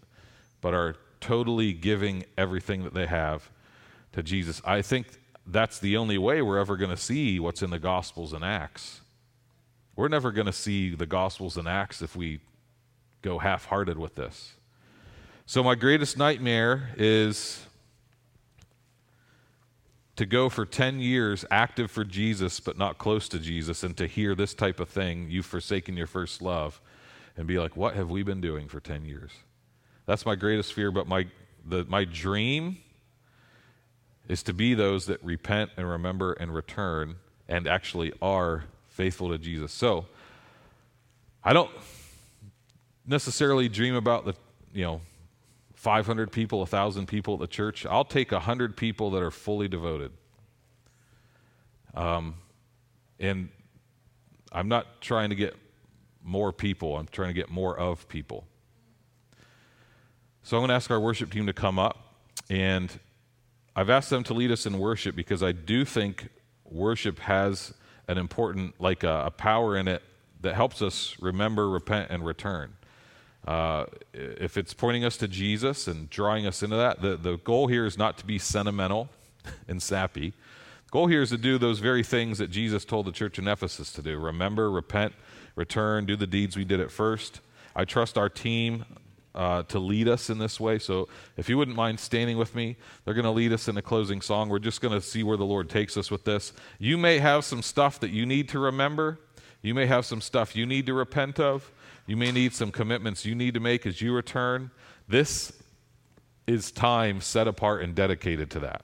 but are totally giving everything that they have to Jesus. I think that's the only way we're ever going to see what's in the Gospels and Acts. We're never going to see the Gospels and Acts if we go half hearted with this. So, my greatest nightmare is to go for 10 years active for Jesus but not close to Jesus and to hear this type of thing, you've forsaken your first love, and be like, what have we been doing for 10 years? That's my greatest fear, but my, the, my dream is to be those that repent and remember and return and actually are faithful to Jesus. So, I don't necessarily dream about the, you know, 500 people, 1,000 people at the church. I'll take 100 people that are fully devoted. Um, and I'm not trying to get more people, I'm trying to get more of people. So I'm going to ask our worship team to come up. And I've asked them to lead us in worship because I do think worship has an important, like a, a power in it that helps us remember, repent, and return. Uh, if it's pointing us to Jesus and drawing us into that, the, the goal here is not to be sentimental and sappy. The goal here is to do those very things that Jesus told the church in Ephesus to do remember, repent, return, do the deeds we did at first. I trust our team uh, to lead us in this way. So if you wouldn't mind standing with me, they're going to lead us in a closing song. We're just going to see where the Lord takes us with this. You may have some stuff that you need to remember, you may have some stuff you need to repent of. You may need some commitments you need to make as you return. This is time set apart and dedicated to that.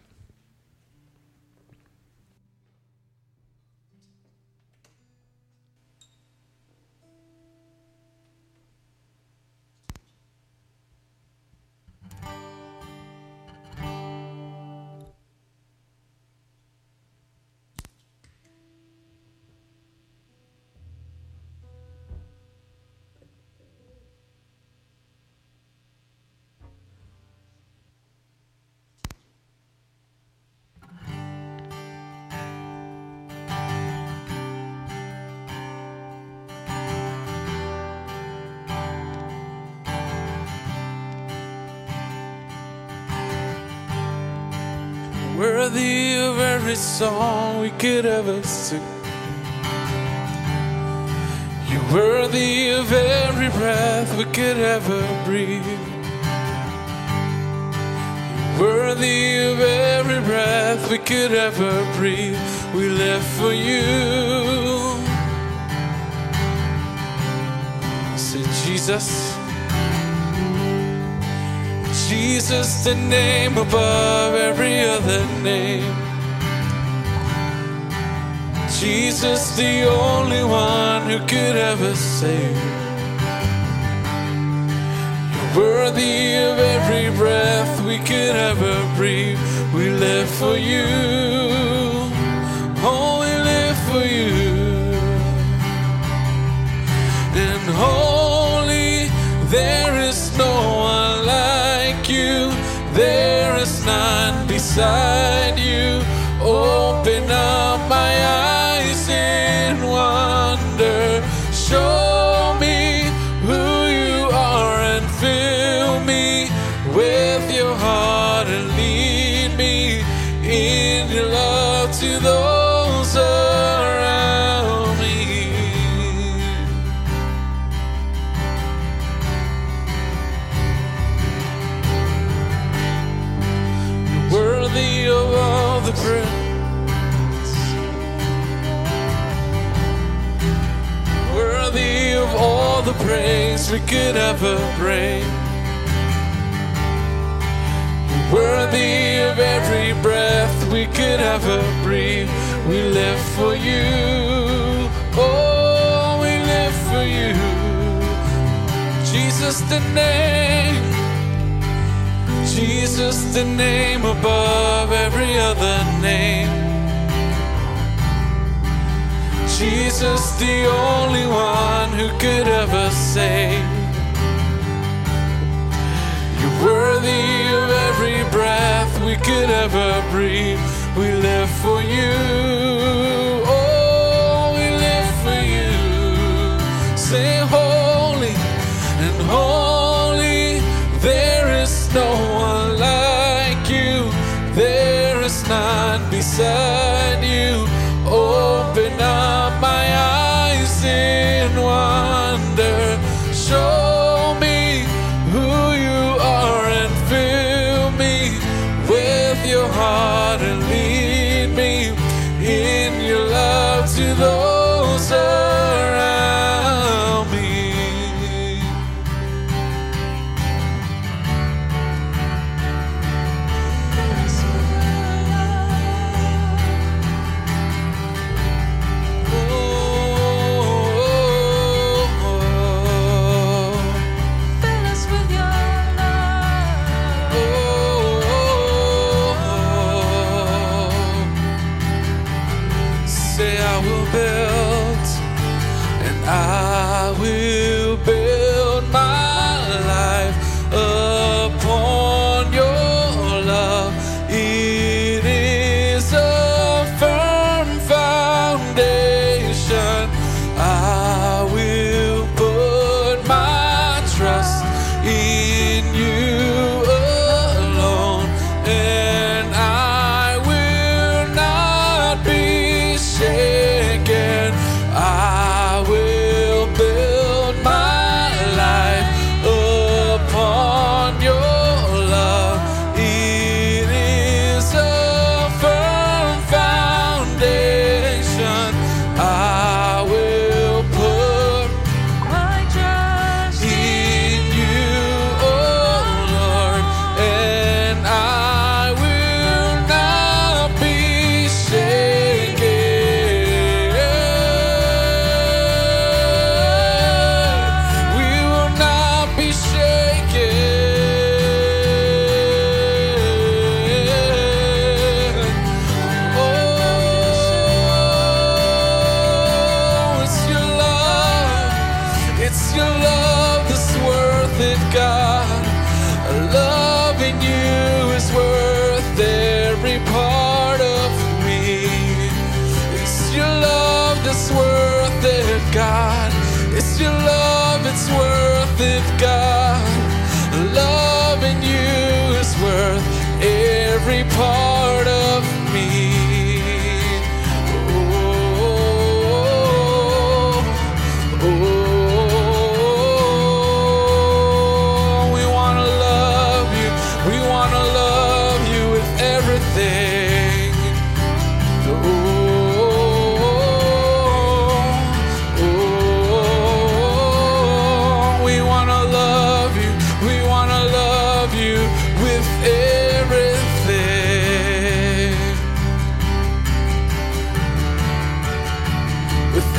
Worthy of every song we could ever sing. You're worthy of every breath we could ever breathe. You're worthy of every breath we could ever breathe. We live for you. Say, Jesus. Jesus, the name above every other name. Jesus, the only one who could ever save. You're worthy of every breath we could ever breathe. We live for you. Oh, we live for you. And holy, there none beside you. Open praise, worthy of all the praise we could ever bring, worthy of every breath we could ever breathe. We live for you, oh, we live for you, Jesus, the name. Jesus, the name above every other name. Jesus, the only one who could ever save. You're worthy of every breath we could ever breathe. We live for you. Oh, we live for you. Say holy and holy. There is no. There is none beside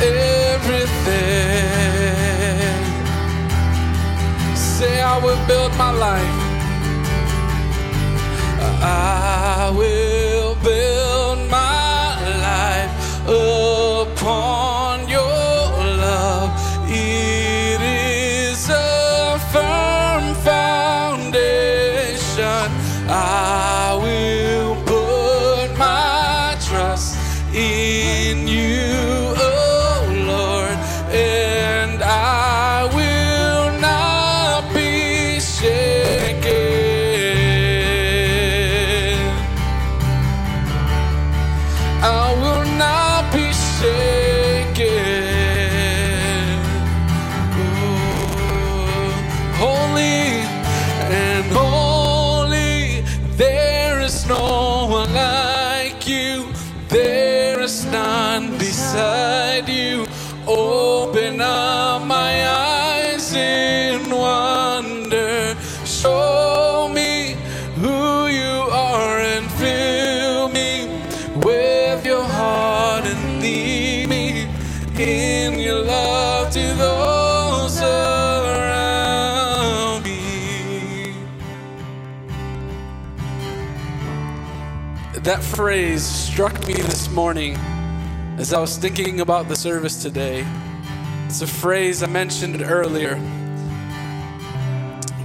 everything. Say, I will build my life. I will build my life upon phrase struck me this morning as I was thinking about the service today. It's a phrase I mentioned earlier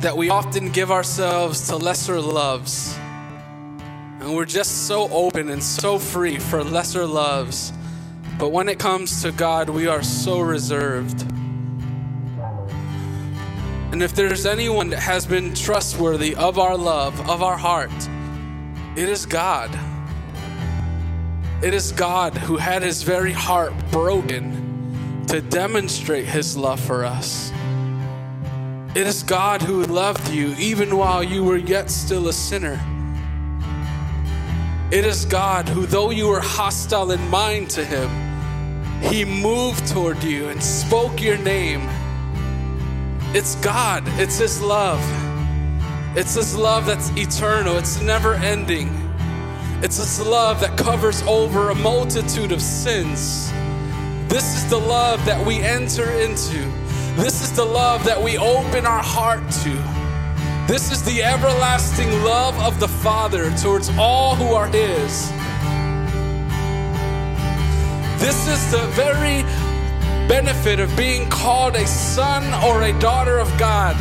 that we often give ourselves to lesser loves. And we're just so open and so free for lesser loves. But when it comes to God, we are so reserved. And if there's anyone that has been trustworthy of our love, of our heart, it is God. It is God who had his very heart broken to demonstrate his love for us. It is God who loved you even while you were yet still a sinner. It is God who, though you were hostile in mind to him, he moved toward you and spoke your name. It's God, it's his love. It's his love that's eternal, it's never ending. It's this love that covers over a multitude of sins. This is the love that we enter into. This is the love that we open our heart to. This is the everlasting love of the Father towards all who are His. This is the very benefit of being called a son or a daughter of God,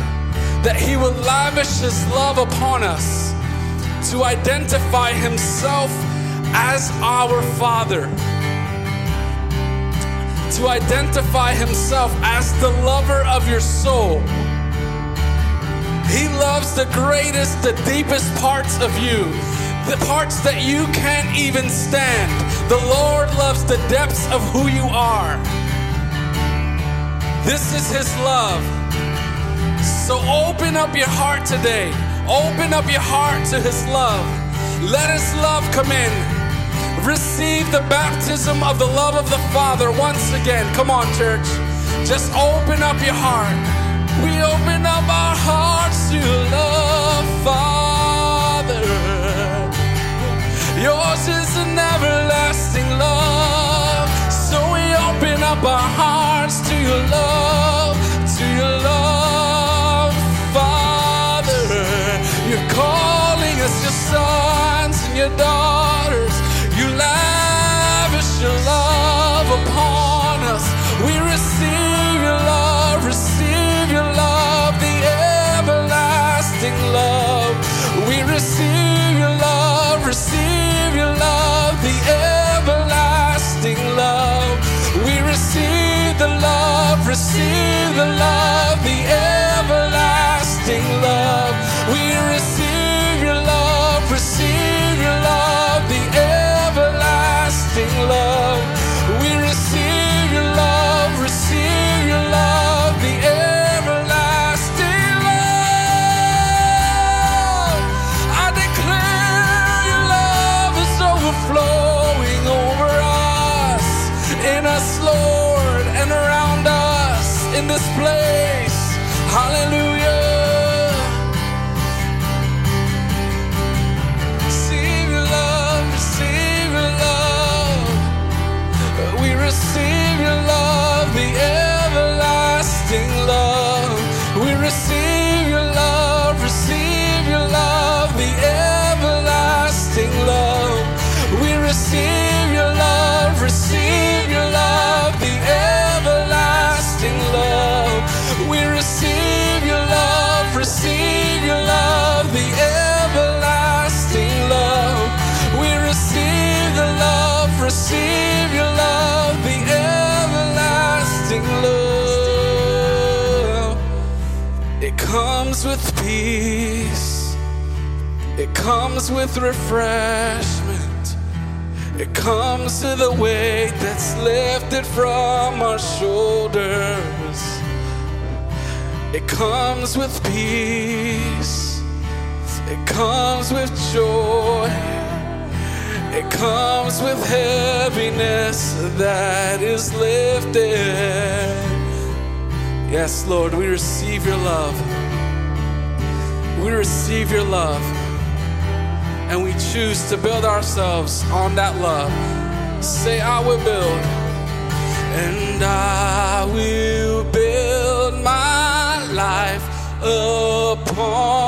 that He will lavish His love upon us to identify Himself as our Father, to identify Himself as the lover of your soul. He loves the greatest, the deepest parts of you, the parts that you can't even stand. The Lord loves the depths of who you are. This is His love. So open up your heart today. Open up your heart to His love. Let His love come in. Receive the baptism of the love of the Father once again. Come on, church. Just open up your heart. We open up our hearts to love, Father. Yours is an everlasting love. So we open up our hearts to your love, sons and comes with refreshment, it comes to the weight that's lifted from our shoulders. It comes with peace. It comes with joy. It comes with heaviness that is lifted. Yes, Lord, we receive your love. We receive your love. And we choose to build ourselves on that love. Say, I will build. And I will build my life upon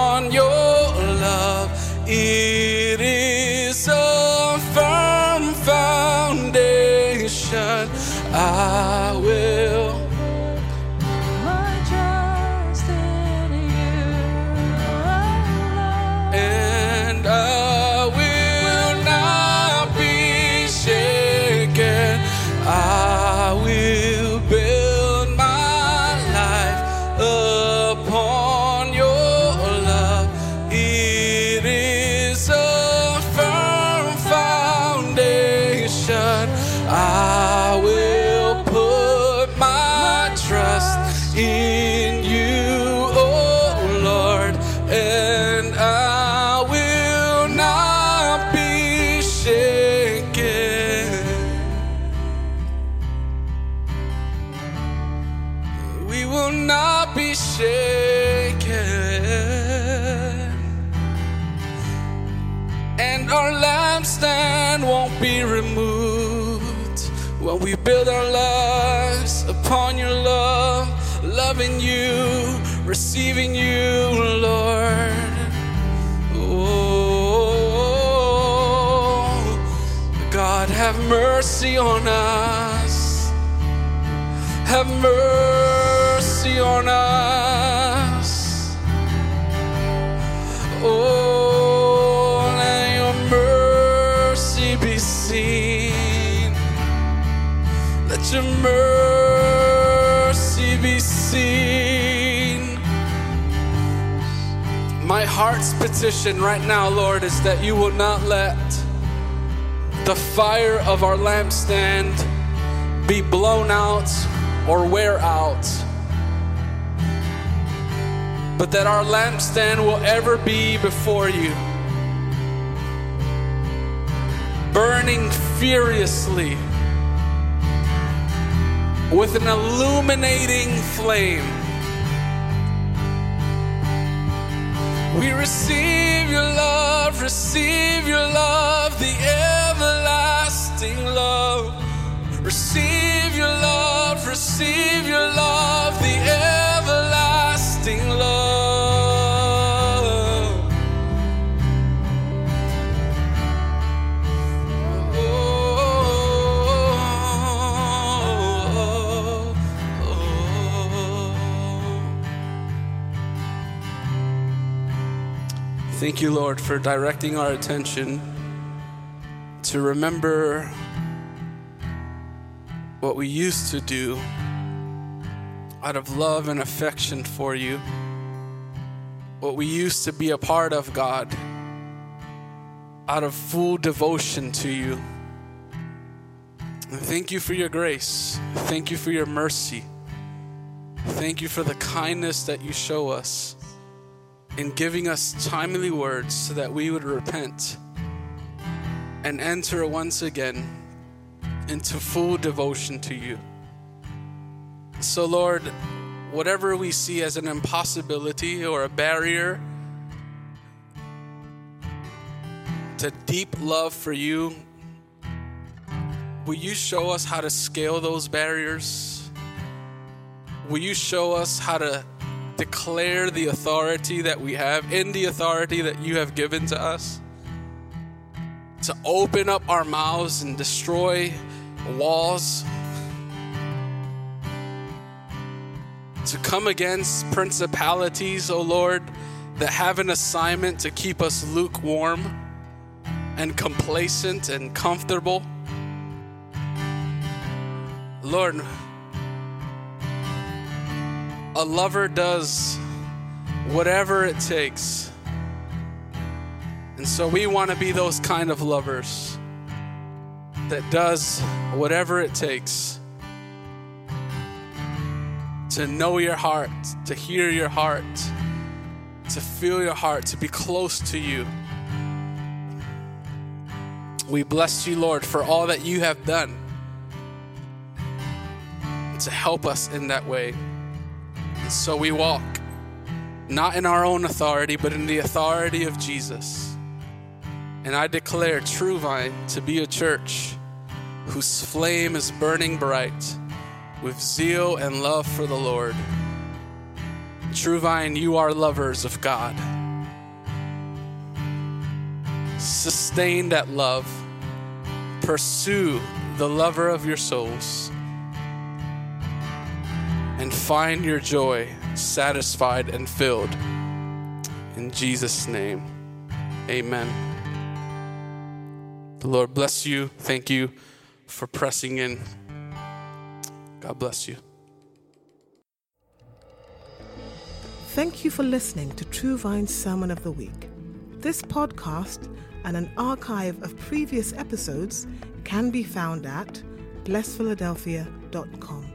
you, receiving you, Lord. Oh, God, have mercy on us. Have mercy on us. Oh, let your mercy be seen. Let your mercy be seen. Heart's petition right now, Lord, is that you will not let the fire of our lampstand be blown out or wear out, but that our lampstand will ever be before you, burning furiously with an illuminating flame. We receive your love, receive your love, the everlasting love. Receive your love, receive your love, the everlasting love. Thank you, Lord, for directing our attention to remember what we used to do out of love and affection for you. What we used to be a part of, God, out of full devotion to you. Thank you for your grace. Thank you for your mercy. Thank you for the kindness that you show us in giving us timely words so that we would repent and enter once again into full devotion to you. So, Lord, whatever we see as an impossibility or a barrier to deep love for you, will you show us how to scale those barriers? Will you show us how to declare the authority that we have in the authority that you have given to us? To open up our mouths and destroy walls to come against principalities, O Lord, that have an assignment to keep us lukewarm and complacent and comfortable. Lord, a lover does whatever it takes. And so we want to be those kind of lovers that does whatever it takes to know your heart, to hear your heart, to feel your heart, to be close to you. We bless you, Lord, for all that you have done to help us in that way. So we walk not in our own authority, but in the authority of Jesus. And I declare True Vine to be a church whose flame is burning bright with zeal and love for the Lord. True Vine, you are lovers of God. Sustain that love. Pursue the lover of your souls. And find your joy satisfied and filled. In Jesus' name, amen. The Lord bless you. Thank you for pressing in. God bless you. Thank you for listening to True Vine's Sermon of the Week. This podcast and an archive of previous episodes can be found at blessphiladelphia.com.